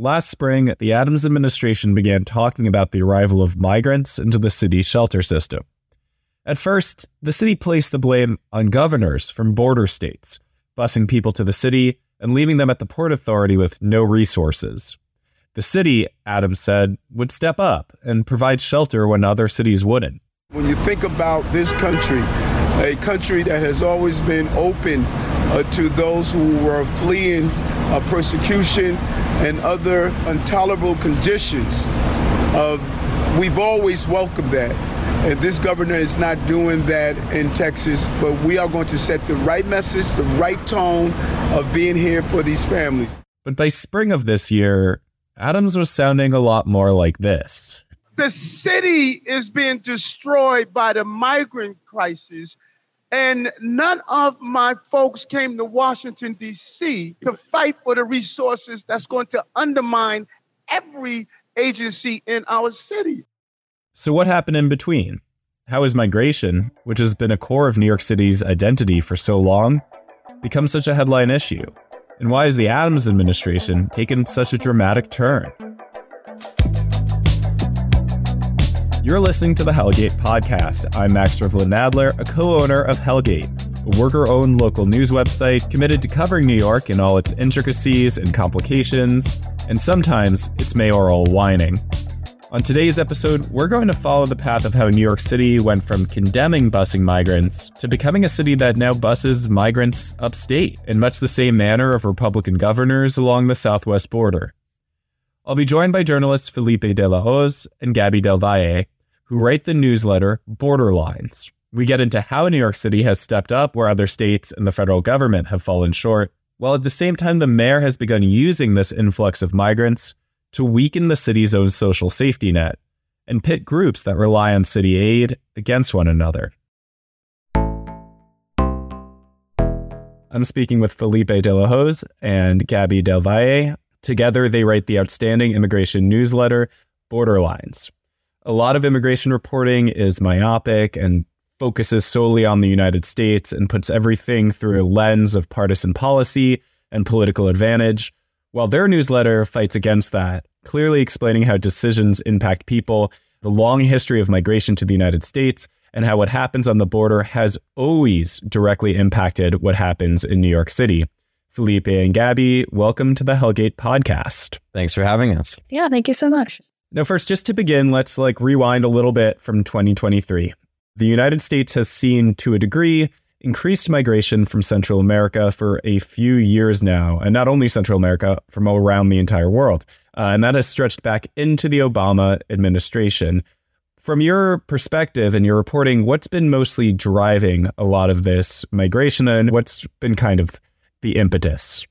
last spring, the Adams administration began talking about the arrival of migrants into the city's shelter system. At first, the city placed the blame on governors from border states, busing people to the city and leaving them at the Port Authority with no resources. The city, Adams said, would step up and provide shelter when other cities wouldn't. When you think about this country, a country that has always been open uh, to those who were fleeing uh, persecution and other intolerable conditions, uh, we've always welcomed that. And this governor is not doing that in Texas, but we are going to set the right message, the right tone of being here for these families. But by spring of this year, Adams was sounding a lot more like this. The city is being destroyed by the migrant crisis, and none of my folks came to Washington, D.C. to fight for the resources that's going to undermine every agency in our city. So, what happened in between? How has migration, which has been a core of New York City's identity for so long, become such a headline issue? And why has the Adams administration taken such a dramatic turn? You're listening to the Hellgate podcast. I'm Max Rivlin Nadler, a co owner of Hellgate, a worker owned local news website committed to covering New York in all its intricacies and complications, and sometimes its mayoral whining. On today's episode, we're going to follow the path of how New York City went from condemning busing migrants to becoming a city that now buses migrants upstate in much the same manner of Republican governors along the southwest border. I'll be joined by journalists Felipe de la Hoz and Gaby Del Valle, who write the newsletter Border/Lines. We get into how New York City has stepped up where other states and the federal government have fallen short, while at the same time the mayor has begun using this influx of migrants to weaken the city's own social safety net and pit groups that rely on city aid against one another. I'm speaking with Felipe de la Hoz and Gaby Del Valle. Together, they write the outstanding immigration newsletter, Border/Lines. A lot of immigration reporting is myopic and focuses solely on the United States and puts everything through a lens of partisan policy and political advantage, while their newsletter fights against that, clearly explaining how decisions impact people, the long history of migration to the United States, and how what happens on the border has always directly impacted what happens in New York City. Felipe and Gaby, welcome to the Hellgate podcast. Thanks for having us. Yeah, thank you so much. Now, first, just to begin, let's like rewind a little bit from 2023. The United States has seen, to a degree, increased migration from Central America for a few years now, and not only Central America, from around the entire world. Uh, and that has stretched back into the Obama administration. From your perspective and your reporting, what's been mostly driving a lot of this migration and what's been kind of the impetus?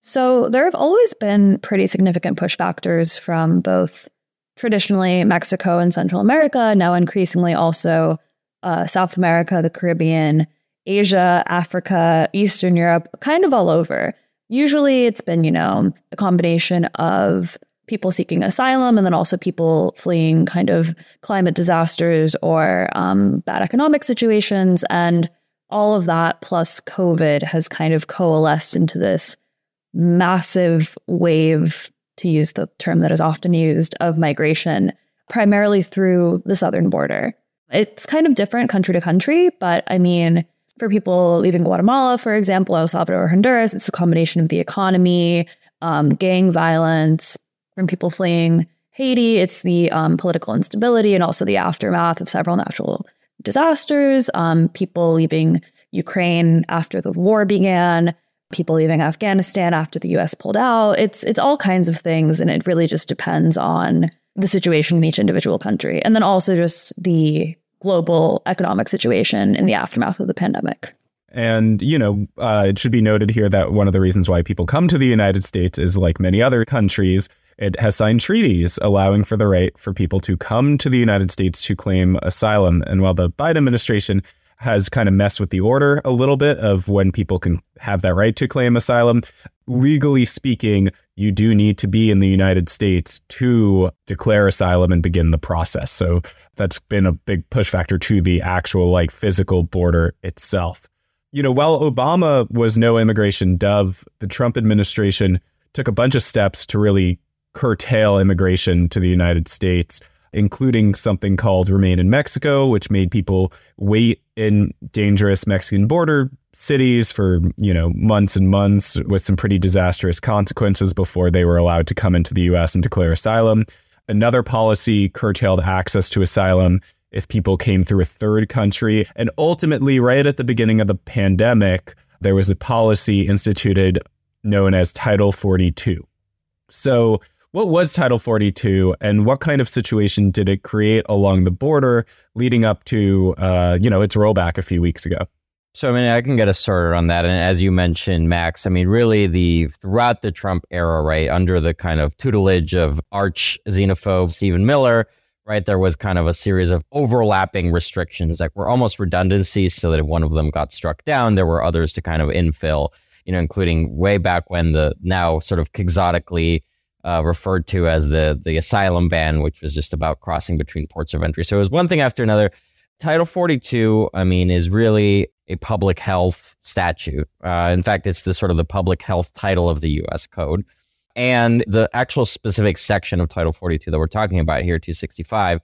So, there have always been pretty significant push factors from both traditionally Mexico and Central America, now increasingly also uh, South America, the Caribbean, Asia, Africa, Eastern Europe, kind of all over. Usually it's been, you know, a combination of people seeking asylum and then also people fleeing kind of climate disasters or um, bad economic situations. And all of that plus COVID has kind of coalesced into this massive wave, to use the term that is often used, of migration, primarily through the southern border. It's kind of different country to country, but I mean, for people leaving Guatemala, for example, El Salvador, or Honduras, it's a combination of the economy, um, gang violence. From people fleeing Haiti, it's the um, political instability and also the aftermath of several natural disasters. Um, people leaving Ukraine after the war began, people leaving Afghanistan after the U.S. pulled out. It's it's all kinds of things, and it really just depends on the situation in each individual country, and then also just the global economic situation in the aftermath of the pandemic. And, you know, uh, it should be noted here that one of the reasons why people come to the United States is like many other countries, it has signed treaties allowing for the right for people to come to the United States to claim asylum. And while the Biden administration has kind of messed with the order a little bit of when people can have that right to claim asylum. Legally speaking, you do need to be in the United States to declare asylum and begin the process. So that's been a big push factor to the actual like physical border itself. You know, while Obama was no immigration dove, the Trump administration took a bunch of steps to really curtail immigration to the United States, including something called Remain in Mexico, which made people wait in dangerous Mexican border cities for, you know, months and months with some pretty disastrous consequences before they were allowed to come into the US and declare asylum. Another policy curtailed access to asylum if people came through a third country. And ultimately, right at the beginning of the pandemic, there was a policy instituted known as Title 42. So, what was Title 42 and what kind of situation did it create along the border leading up to, uh, you know, its rollback a few weeks ago? So, I mean, I can get us started on that. And as you mentioned, Max, I mean, really, the throughout the Trump era, right, under the kind of tutelage of arch xenophobe Stephen Miller, right, there was kind of a series of overlapping restrictions that were almost redundancies so that if one of them got struck down, there were others to kind of infill, you know, including way back when the now sort of quixotically uh, referred to as the the asylum ban, which was just about crossing between ports of entry. So it was one thing after another. Title 42, I mean, is really a public health statute. Uh, in fact, it's the sort of the public health title of the U.S. Code. And the actual specific section of Title 42 that we're talking about here, 265,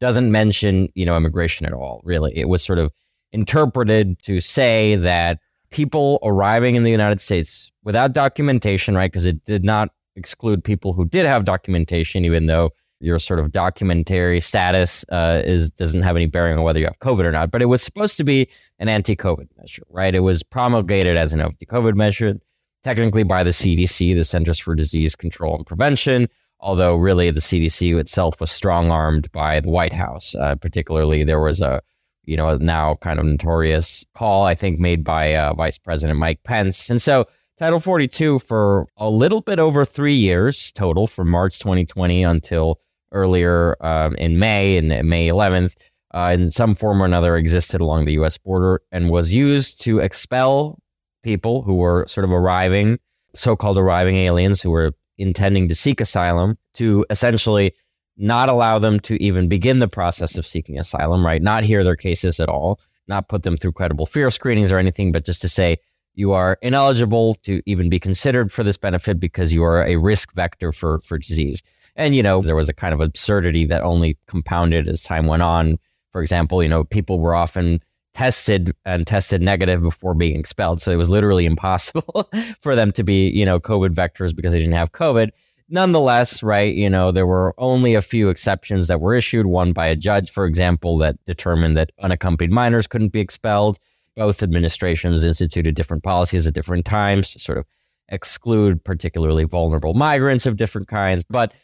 doesn't mention, you know, immigration at all, really. It was sort of interpreted to say that people arriving in the United States without documentation, right, because it did not exclude people who did have documentation, even though your sort of documentary status uh, is doesn't have any bearing on whether you have COVID or not. But it was supposed to be an anti-COVID measure, right? It was promulgated as an anti-COVID measure, technically by the CDC, the Centers for Disease Control and Prevention. Although really the CDC itself was strong-armed by the White House. Uh, particularly, there was a you know now kind of notorious call I think made by uh, Vice President Mike Pence, and so Title 42 for a little bit over three years total from March 2020 until earlier um, in May and May 11th uh, in some form or another existed along the U.S. border and was used to expel people who were sort of arriving, so called arriving aliens who were intending to seek asylum, to essentially not allow them to even begin the process of seeking asylum, right? Not hear their cases at all, not put them through credible fear screenings or anything, but just to say, you are ineligible to even be considered for this benefit because you are a risk vector for, for disease. And, you know, there was a kind of absurdity that only compounded as time went on. For example, you know, people were often tested and tested negative before being expelled. So it was literally impossible for them to be, you know, COVID vectors because they didn't have COVID. Nonetheless, right, you know, there were only a few exceptions that were issued, one by a judge, for example, that determined that unaccompanied minors couldn't be expelled. Both administrations instituted different policies at different times to sort of exclude particularly vulnerable migrants of different kinds. But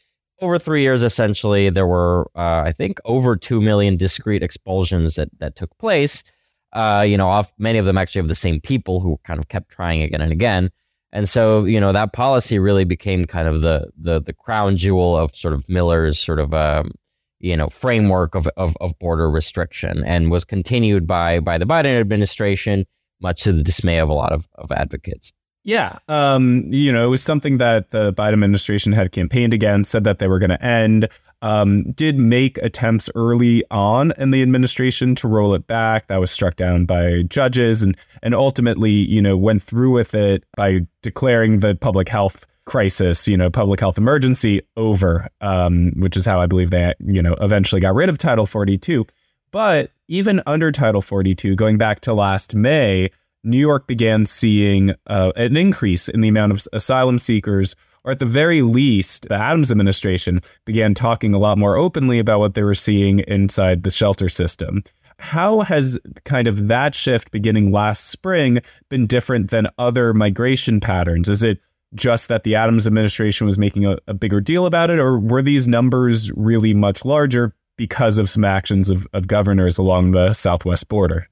over three years, essentially, there were, uh, I think, over 2 million discrete expulsions that, that took place. Uh, you know, off, many of them actually of the same people who kind of kept trying again and again. And so, you know, that policy really became kind of the the the crown jewel of sort of Miller's sort of um, you know framework of, of of border restriction, and was continued by by the Biden administration, much to the dismay of a lot of, of advocates. Yeah. Um, you know, it was something that the Biden administration had campaigned against, said that they were going to end, um, did make attempts early on in the administration to roll it back. That was struck down by judges and, and ultimately, you know, went through with it by declaring the public health crisis, you know, public health emergency over, um, which is how I believe they, you know, eventually got rid of Title 42. But even under Title 42, going back to last May, New York began seeing uh, an increase in the amount of asylum seekers, or at the very least, the Adams administration began talking a lot more openly about what they were seeing inside the shelter system. How has kind of that shift beginning last spring been different than other migration patterns? Is it just that the Adams administration was making a, a bigger deal about it, or were these numbers really much larger because of some actions of, of governors along the southwest border?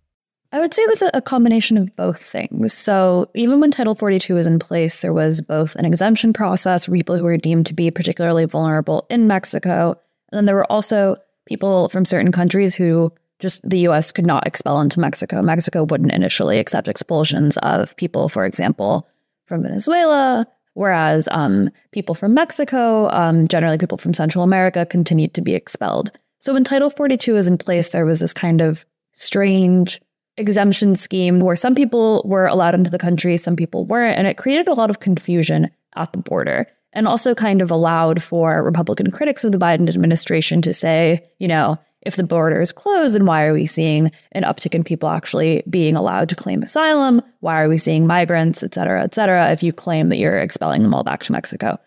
I would say it was a, combination of both things. So even when Title 42 was in place, there was both an exemption process for people who were deemed to be particularly vulnerable in Mexico. And then there were also people from certain countries who just the US could not expel into Mexico. Mexico wouldn't initially accept expulsions of people, for example, from Venezuela, whereas um, people from Mexico, um, generally people from Central America, continued to be expelled. So when Title 42 was in place, there was this kind of strange exemption scheme where some people were allowed into the country, some people weren't, and it created a lot of confusion at the border. and also kind of allowed for Republican critics of the Biden administration to say, you know, if the border is closed, then why are we seeing an uptick in people actually being allowed to claim asylum? Why are we seeing migrants, et cetera, et cetera, if you claim that you're expelling them all back to Mexico?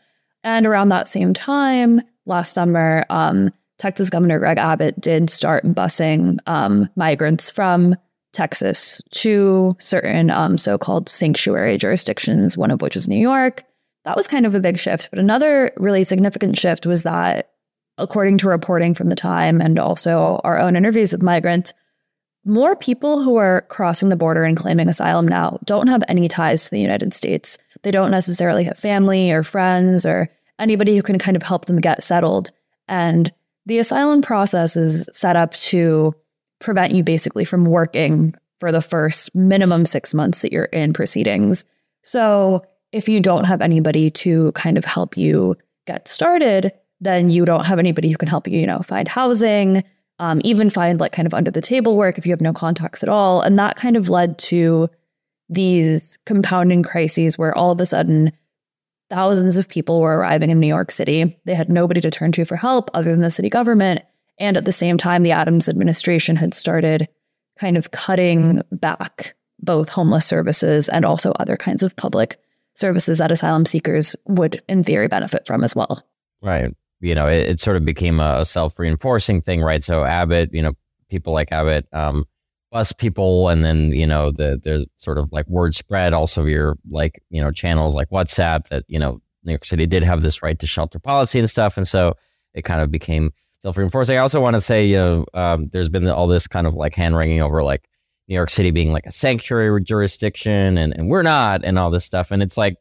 And around that same time, last summer, um, Texas Governor Greg Abbott did start busing um, migrants from Texas to certain um, so called sanctuary jurisdictions, one of which was New York. That was kind of a big shift. But another really significant shift was that according to reporting from the time and also our own interviews with migrants, more people who are crossing the border and claiming asylum now don't have any ties to the United States. They don't necessarily have family or friends or anybody who can kind of help them get settled. And the asylum process is set up to prevent you basically from working for the first minimum six months that you're in proceedings. So if you don't have anybody to kind of help you get started, then you don't have anybody who can help you, you know, find housing, um, even find like kind of under the table work if you have no contacts at all. And that kind of led to these compounding crises where all of a sudden thousands of people were arriving in New York City. They had nobody to turn to for help other than the city government. And at the same time, the Adams administration had started kind of cutting back both homeless services and also other kinds of public services that asylum seekers would, in theory, benefit from as well. Right you know, it, it sort of became a self reinforcing thing, right? So Abbott, you know, people like Abbott, um, bus people, and then you know the the sort of like word spread. Also, your like you know channels like WhatsApp that you know New York City did have this right to shelter policy and stuff, and so it kind of became self reinforcing. I also want to say, you know, um, there's been all this kind of like hand wringing over like New York City being like a sanctuary jurisdiction, and and we're not, and all this stuff, and it's like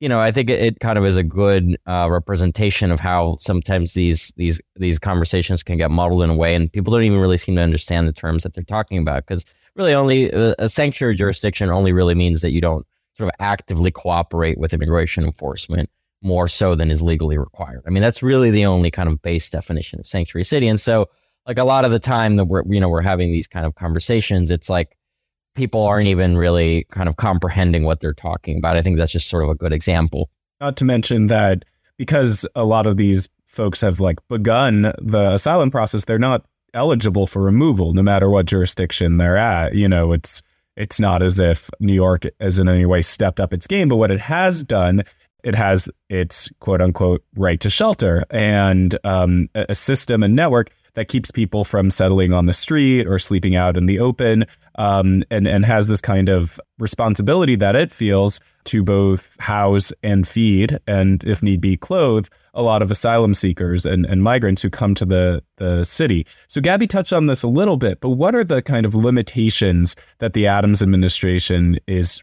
you know, I think it, it kind of is a good uh, representation of how sometimes these these these conversations can get muddled in a way, and people don't even really seem to understand the terms that they're talking about. Because really, only a, a sanctuary jurisdiction only really means that you don't sort of actively cooperate with immigration enforcement more so than is legally required. I mean, that's really the only kind of base definition of sanctuary city. And so, like a lot of the time that we're you know we're having these kind of conversations, it's like people aren't even really kind of comprehending what they're talking about. I think that's just sort of a good example. Not to mention that because a lot of these folks have like begun the asylum process, they're not eligible for removal no matter what jurisdiction they're at. You know, it's it's not as if New York has in any way stepped up its game, but what it has done, it has its quote unquote right to shelter and um, a system and network that keeps people from settling on the street or sleeping out in the open, um, and and has this kind of responsibility that it feels to both house and feed, and if need be, clothe a lot of asylum seekers and, and migrants who come to the the city. So Gaby touched on this a little bit, but what are the kind of limitations that the Adams administration is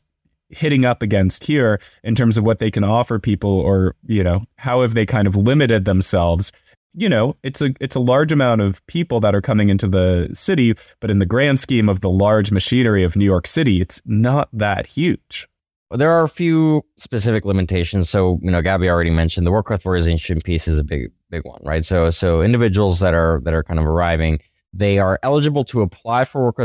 hitting up against here in terms of what they can offer people or you know how have they kind of limited themselves you know, it's a it's a large amount of people that are coming into the city, but in the grand scheme of the large machinery of New York City, it's not that huge. There are a few specific limitations. So, you know, Gaby already mentioned the work authorization piece is a big big one, right? So, so individuals that are that are kind of arriving, they are eligible to apply for work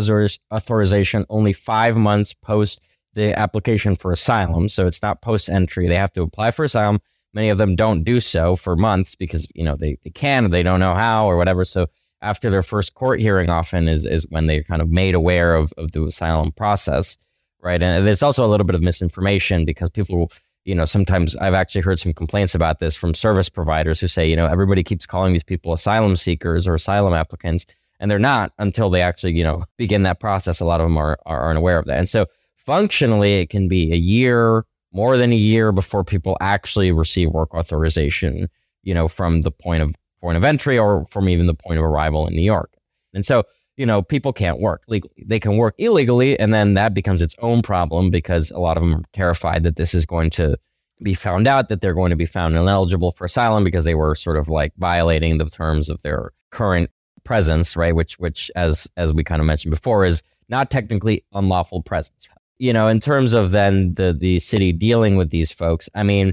authorization only 5 months post the application for asylum. So, it's not post entry. They have to apply for asylum Many of them don't do so for months because you know they, they can or they don't know how or whatever. So after their first court hearing, often is is when they're kind of made aware of, of the asylum process, right? And there's also a little bit of misinformation because people, you know, sometimes I've actually heard some complaints about this from service providers who say, you know, everybody keeps calling these people asylum seekers or asylum applicants, and they're not until they actually, you know, begin that process. A lot of them are, are unaware of that, and so functionally, it can be a year more than a year before people actually receive work authorization, you know, from the point of point of entry or from even the point of arrival in New York. And so, you know, people can't work legally. They can work illegally, and then that becomes its own problem because a lot of them are terrified that this is going to be found out, that they're going to be found ineligible for asylum because they were sort of like violating the terms of their current presence, right? Which, which, as as we kind of mentioned before, is not technically unlawful presence you know, in terms of then the the city dealing with these folks, I mean,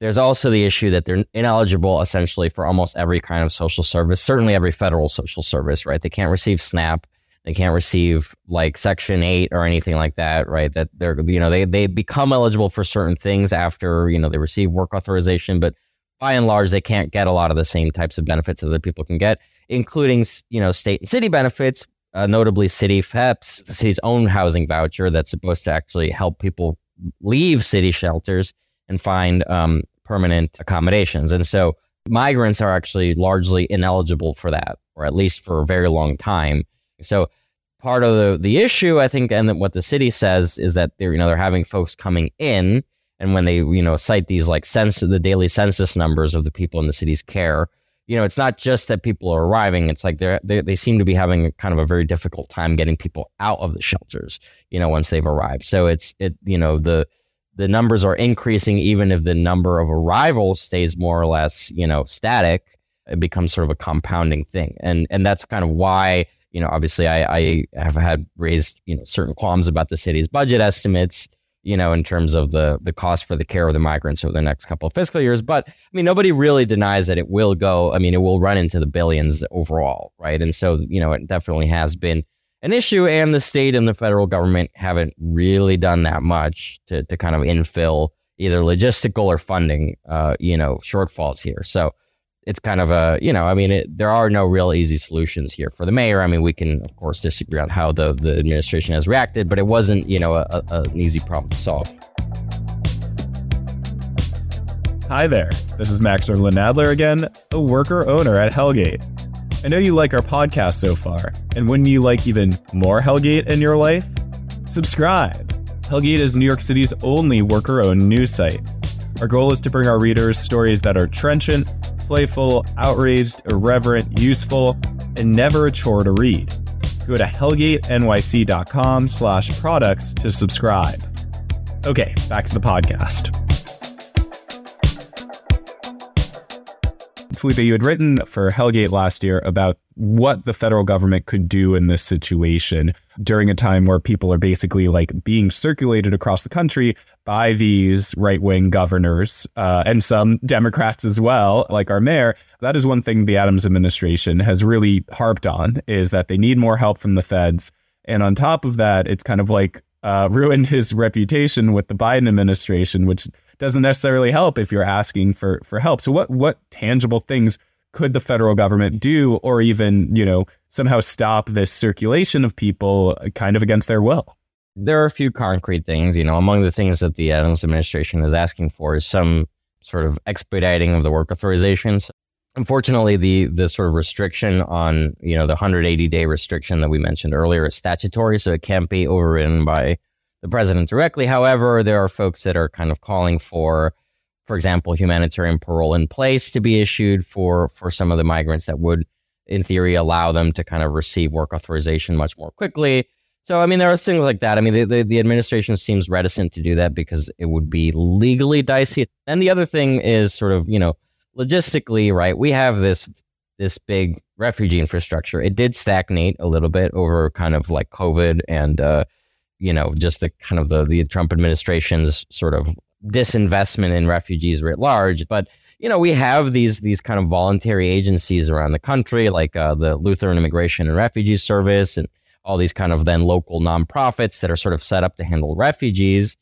there's also the issue that they're ineligible essentially for almost every kind of social service, certainly every federal social service, right? They can't receive SNAP. They can't receive like Section 8 or anything like that, right? That they're, you know, they, they become eligible for certain things after, you know, they receive work authorization, but by and large, they can't get a lot of the same types of benefits that other people can get, including, you know, state and city benefits, uh, notably CityFHEPS, the city's own housing voucher that's supposed to actually help people leave city shelters and find um, permanent accommodations. And so migrants are actually largely ineligible for that, or at least for a very long time. So part of the, the issue, I think, and what the city says is that they're, you know, they're having folks coming in and when they, you know, cite these like census, the daily census numbers of the people in the city's care, you know, it's not just that people are arriving. It's like they're, they they seem to be having a, kind of a very difficult time getting people out of the shelters, you know, once they've arrived. So it's, it, you know, the, the numbers are increasing even if the number of arrivals stays more or less, you know, static. It becomes sort of a compounding thing, and and that's kind of why you know obviously I, I have had raised you know certain qualms about the city's budget estimates you know, in terms of the the cost for the care of the migrants over the next couple of fiscal years. But I mean, nobody really denies that it will go. I mean, it will run into the billions overall, right? And so, you know, it definitely has been an issue, and the state and the federal government haven't really done that much to to kind of infill either logistical or funding, uh, you know, shortfalls here. So it's kind of a you know i mean it, there are no real easy solutions here for the mayor. I mean we can of course disagree on how the, the administration has reacted but it wasn't you know a, a, an easy problem to solve. Hi there. This is max Rivlin Nadler again a worker owner at hellgate. I know you like our podcast so far and wouldn't you like even more hellgate in your life? Subscribe. Hellgate is new york city's only worker-owned news site. Our goal is to bring our readers stories that are trenchant playful, outraged, irreverent, useful, and never a chore to read. Go to hellgatenyc.com slash products to subscribe. Okay, back to the podcast. Felipe, you had written for Hellgate last year about what the federal government could do in this situation during a time where people are basically like being circulated across the country by these right wing governors uh, and some Democrats as well, like our mayor. That is one thing the Adams administration has really harped on is that they need more help from the feds. And on top of that, it's kind of like uh, ruined his reputation with the Biden administration, which doesn't necessarily help if you're asking for for help. So what what tangible things could the federal government do or even, you know, somehow stop this circulation of people uh, kind of against their will? There are a few concrete things, you know, among the things that the Adams administration is asking for is some sort of expediting of the work authorizations. Unfortunately, the the sort of restriction on, you know, the 180 day restriction that we mentioned earlier is statutory, so it can't be overridden by the president directly. However, there are folks that are kind of calling for, for example, humanitarian parole in place to be issued for for some of the migrants that would, in theory, allow them to kind of receive work authorization much more quickly. So, I mean, there are things like that. I mean, the, the, the administration seems reticent to do that because it would be legally dicey. And the other thing is sort of, you know, logistically, right? We have this this big refugee infrastructure. It did stagnate a little bit over kind of like COVID and uh, you know, just the kind of the, the Trump administration's sort of disinvestment in refugees writ large. But you know, we have these these kind of voluntary agencies around the country, like uh, the Lutheran Immigration and Refugee Service, and all these kind of then local nonprofits that are sort of set up to handle refugees.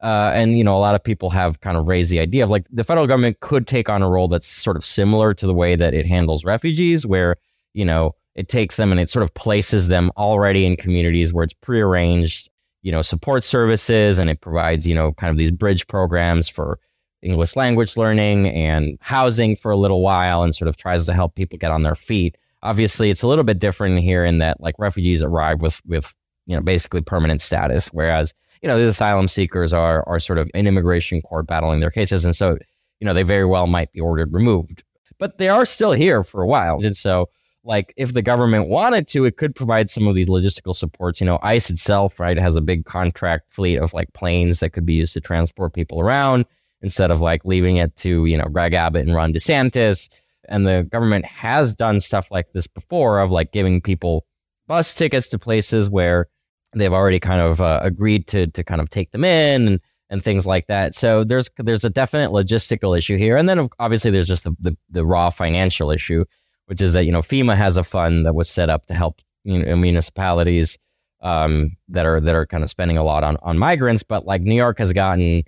Uh, and you know, a lot of people have kind of raised the idea of like the federal government could take on a role that's sort of similar to the way that it handles refugees, where you know it takes them and it sort of places them already in communities where it's prearranged you know, support services and it provides, you know, kind of these bridge programs for English language learning and housing for a little while and sort of tries to help people get on their feet. Obviously, it's a little bit different here in that like refugees arrive with with, you know, basically permanent status, whereas, you know, these asylum seekers are are sort of in immigration court battling their cases. And so, you know, they very well might be ordered removed. But they are still here for a while. And so like if the government wanted to, it could provide some of these logistical supports. You know, ICE itself, right, has a big contract fleet of like planes that could be used to transport people around instead of like leaving it to, you know, Greg Abbott and Ron DeSantis. And the government has done stuff like this before of like giving people bus tickets to places where they've already kind of uh, agreed to to kind of take them in and, and things like that. So there's there's a definite logistical issue here, and then obviously there's just the, the, the raw financial issue which is that you know FEMA has a fund that was set up to help municipalities um, that are that are kind of spending a lot on on migrants. But like New York has gotten,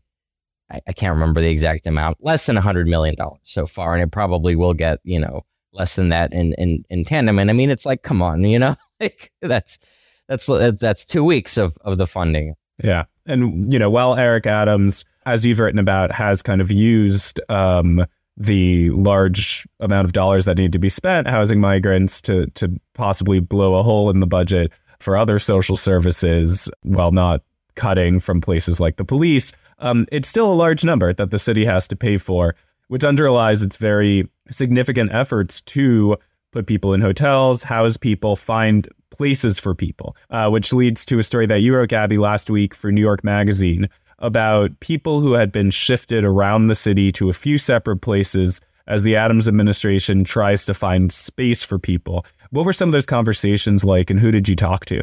I, I can't remember the exact amount, less than a hundred million dollars so far, and it probably will get you know less than that in in in tandem. And I mean, it's like, come on, you know, like that's that's that's two weeks of of the funding. Yeah, and you know, while Eric Adams, as you've written about, has kind of used. Um, the large amount of dollars that need to be spent housing migrants to to possibly blow a hole in the budget for other social services while not cutting from places like the police, um, it's still a large number that the city has to pay for, which underlies its very significant efforts to put people in hotels, house people, find places for people, uh, which leads to a story that you wrote, Gaby, last week for New York Magazine about people who had been shifted around the city to a few separate places as the Adams administration tries to find space for people. What were some of those conversations like, and who did you talk to?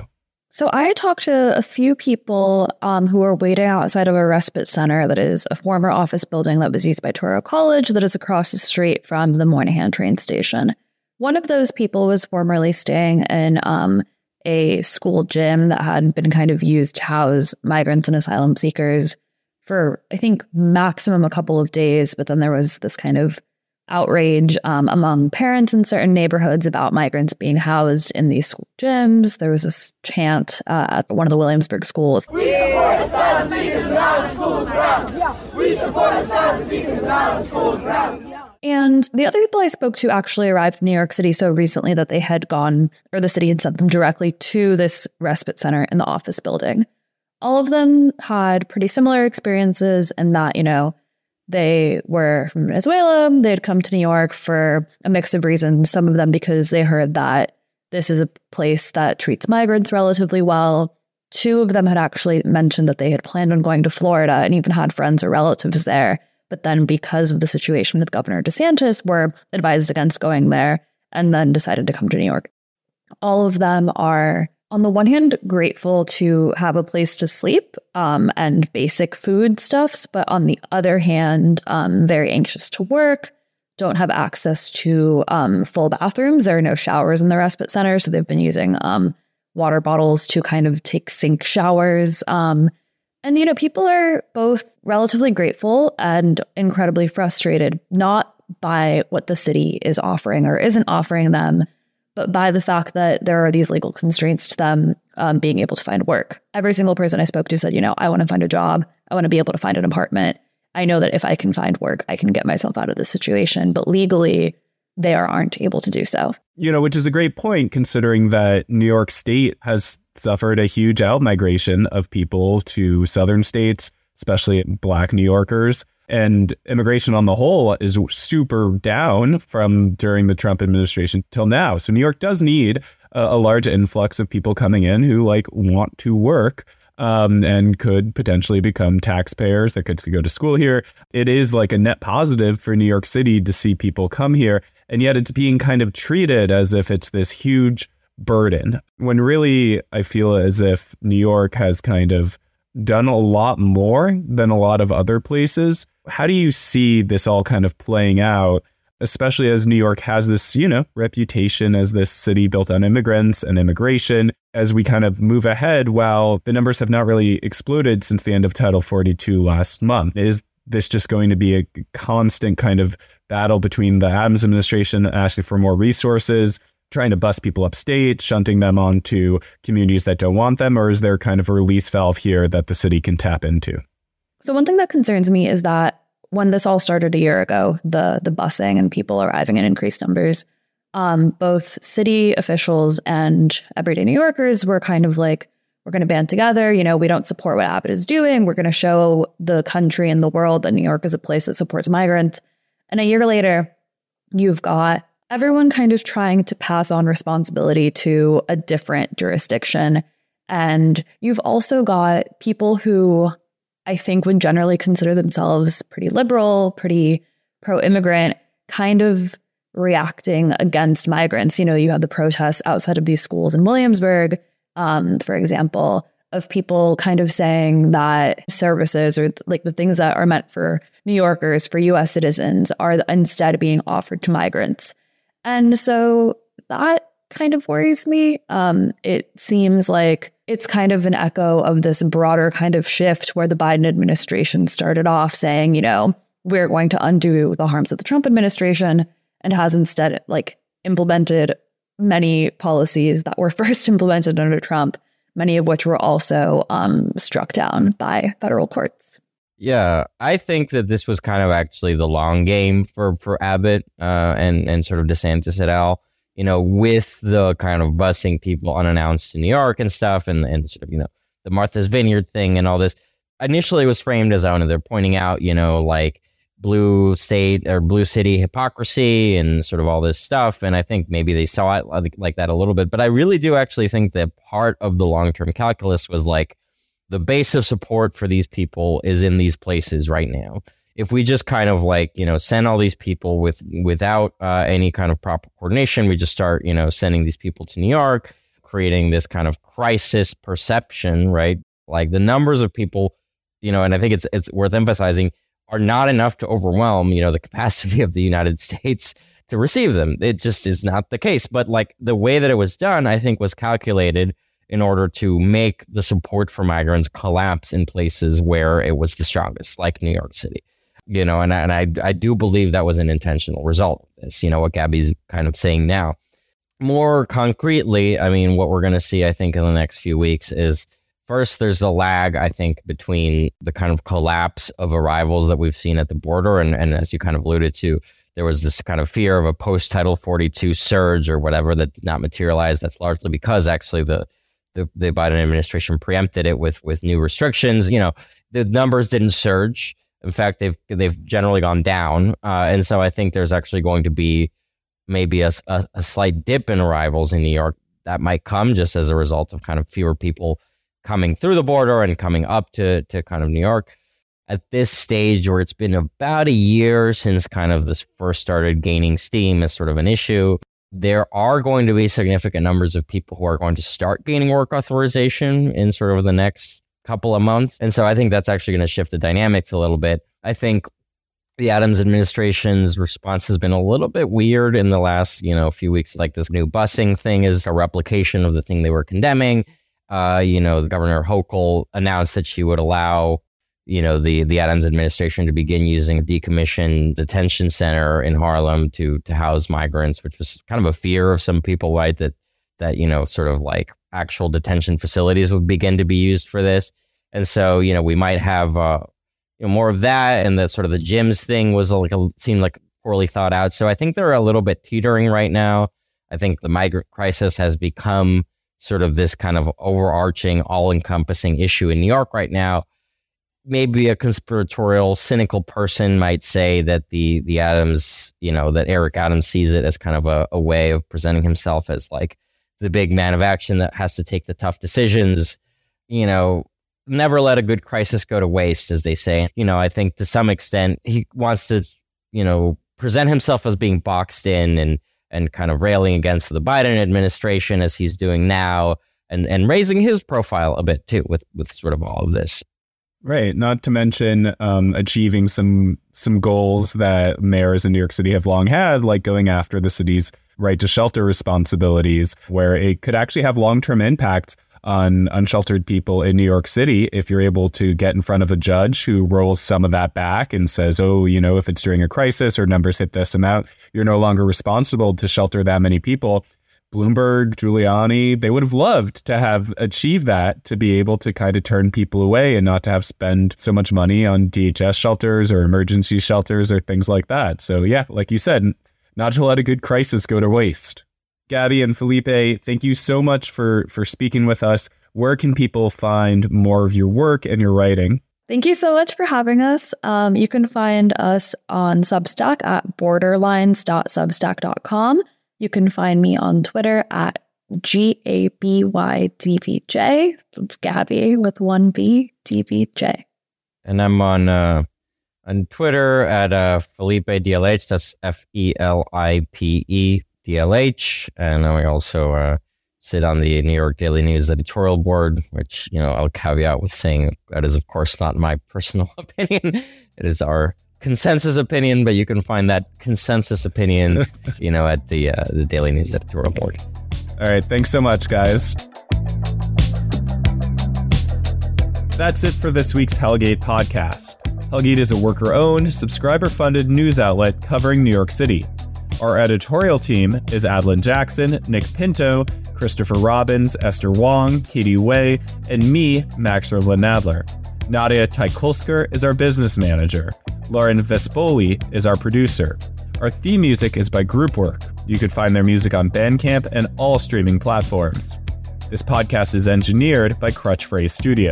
So I talked to a few people um, who were waiting outside of a respite center that is a former office building that was used by Touro College that is across the street from the Moynihan train station. One of those people was formerly staying in um, a school gym that had been kind of used to house migrants and asylum seekers for, I think, maximum a couple of days. But then there was this kind of outrage um, among parents in certain neighborhoods about migrants being housed in these school gyms. There was this chant uh, at one of the Williamsburg schools. We support asylum seekers not school grounds. We support asylum seekers not school grounds. And the other people I spoke to actually arrived in New York City so recently that they had gone, or the city had sent them directly to this respite center in the office building. All of them had pretty similar experiences in that, you know, they were from Venezuela. They had come to New York for a mix of reasons. Some of them because they heard that this is a place that treats migrants relatively well. Two of them had actually mentioned that they had planned on going to Florida and even had friends or relatives there but then because of the situation with Governor DeSantis, were advised against going there and then decided to come to New York. All of them are, on the one hand, grateful to have a place to sleep um, and basic food stuffs, but on the other hand, um, very anxious to work, don't have access to um, full bathrooms. There are no showers in the respite center, so they've been using um, water bottles to kind of take sink showers. Um, and, you know, people are both relatively grateful and incredibly frustrated, not by what the city is offering or isn't offering them, but by the fact that there are these legal constraints to them um, being able to find work. Every single person I spoke to said, you know, I want to find a job. I want to be able to find an apartment. I know that if I can find work, I can get myself out of this situation. But legally, they aren't able to do so. You know, which is a great point considering that New York State has suffered a huge out migration of people to southern states, especially black New Yorkers. And immigration on the whole is super down from during the Trump administration till now. So New York does need a, a large influx of people coming in who like want to work um, and could potentially become taxpayers that could go to school here. It is like a net positive for New York City to see people come here, and yet it's being kind of treated as if it's this huge burden. When really, I feel as if New York has kind of done a lot more than a lot of other places. How do you see this all kind of playing out? especially as New York has this, you know, reputation as this city built on immigrants and immigration. As we kind of move ahead, while the numbers have not really exploded since the end of Title 42 last month, is this just going to be a constant kind of battle between the Adams administration asking for more resources, trying to bust people upstate, shunting them onto communities that don't want them, or is there kind of a release valve here that the city can tap into? So, one thing that concerns me is that when this all started a year ago, the the busing and people arriving in increased numbers, um, both city officials and everyday New Yorkers were kind of like, we're going to band together. You know, we don't support what Abbott is doing. We're going to show the country and the world that New York is a place that supports migrants. And a year later, you've got everyone kind of trying to pass on responsibility to a different jurisdiction. And you've also got people who I think would generally consider themselves pretty liberal, pretty pro immigrant, kind of reacting against migrants. You know, you had the protests outside of these schools in Williamsburg, um, for example, of people kind of saying that services or like the things that are meant for New Yorkers, for US citizens, are instead being offered to migrants. And so that kind of worries me. Um, it seems like it's kind of an echo of this broader kind of shift where the Biden administration started off saying, you know, we're going to undo the harms of the Trump administration and has instead like implemented many policies that were first implemented under Trump, many of which were also um, struck down by federal courts. Yeah, I think that this was kind of actually the long game for for Abbott uh, and and sort of DeSantis et al. You know, with the kind of busing people unannounced in New York and stuff, and and sort of you know the Martha's Vineyard thing and all this. Initially, it was framed as I know they're pointing out, you know, like blue state or blue city hypocrisy and sort of all this stuff. And I think maybe they saw it like that a little bit. But I really do actually think that part of the long term calculus was like the base of support for these people is in these places right now. If we just kind of like you know send all these people with without uh, any kind of proper coordination, we just start you know sending these people to New York, creating this kind of crisis perception, right? Like the numbers of people, you know, and I think it's it's worth emphasizing are not enough to overwhelm, you know, the capacity of the United States to receive them. It just is not the case. But like the way that it was done, I think was calculated in order to make the support for migrants collapse in places where it was the strongest, like New York City. You know, and, and I, I do believe that was an intentional result of this, you know, what Gaby's kind of saying now. More concretely, I mean, what we're going to see, I think, in the next few weeks is First, there's a lag, I think, between the kind of collapse of arrivals that we've seen at the border. And, and as you kind of alluded to, there was this kind of fear of a post Title 42 surge or whatever that did not materialize. That's largely because actually the, the, the Biden administration preempted it with, with new restrictions. You know, the numbers didn't surge. In fact, they've, they've generally gone down. Uh, and so I think there's actually going to be maybe a, a, a slight dip in arrivals in New York that might come just as a result of kind of fewer people coming through the border and coming up to, to kind of New York. At this stage, where it's been about a year since kind of this first started gaining steam as sort of an issue, there are going to be significant numbers of people who are going to start gaining work authorization in sort of the next couple of months. And so I think that's actually going to shift the dynamics a little bit. I think the Adams administration's response has been a little bit weird in the last, you know, few weeks. Like this new busing thing is a replication of the thing they were condemning uh, you know, Governor Hochul announced that she would allow, you know, the the Adams administration to begin using a decommissioned detention center in Harlem to to house migrants, which was kind of a fear of some people, right? That that you know, sort of like actual detention facilities would begin to be used for this, and so you know, we might have uh, you know, more of that, and the sort of the gyms thing was like a, seemed like poorly thought out. So I think they're a little bit teetering right now. I think the migrant crisis has become sort of this kind of overarching, all encompassing issue in New York right now. Maybe a conspiratorial, cynical person might say that the the Adams, you know, that Eric Adams sees it as kind of a, a way of presenting himself as like the big man of action that has to take the tough decisions. You know, never let a good crisis go to waste, as they say. You know, I think to some extent he wants to, you know, present himself as being boxed in and and kind of railing against the Biden administration as he's doing now and, and raising his profile a bit too with, with sort of all of this. Right. Not to mention um, achieving some some goals that mayors in New York City have long had, like going after the city's right to shelter responsibilities, where it could actually have long term impacts on unsheltered people in New York City if you're able to get in front of a judge who rolls some of that back and says, oh, you know, if it's during a crisis or numbers hit this amount, you're no longer responsible to shelter that many people. Bloomberg, Giuliani, they would have loved to have achieved that to be able to kind of turn people away and not to have spend so much money on DHS shelters or emergency shelters or things like that. So yeah, like you said, not to let a good crisis go to waste. Gaby and Felipe, thank you so much for for speaking with us. Where can people find more of your work and your writing? Thank you so much for having us. Um, you can find us on Substack at borderlines.substack.com. You can find me on Twitter at G A B Y D V J. It's Gaby with one B D V J. And I'm on uh, on Twitter at uh, Felipe DLH. That's F E L I P E D L H. And we also uh, sit on the New York Daily News editorial board, which you know I'll caveat with saying that is of course not my personal opinion. It is our consensus opinion, but you can find that consensus opinion, you know, at the uh, the Daily News editorial board. All right. Thanks so much, guys. That's it for this week's Hellgate podcast. Hellgate is a worker owned, subscriber funded news outlet covering New York City. Our editorial team is Adlin Jackson, Nick Pinto, Christopher Robbins, Esther Wang, Katie Way, and me, Max Rivlin Nadler. Nadia Taikulsker is our business manager. Lauren Vespoli is our producer. Our theme music is by Groupwork. You can find their music on Bandcamp and all streaming platforms. This podcast is engineered by Crutch Phrase Studio.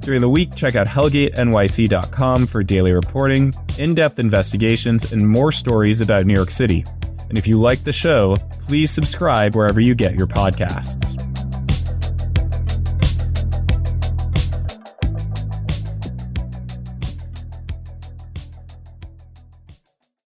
During the week, check out HellgateNYC.com for daily reporting, in depth investigations, and more stories about New York City. And if you like the show, please subscribe wherever you get your podcasts.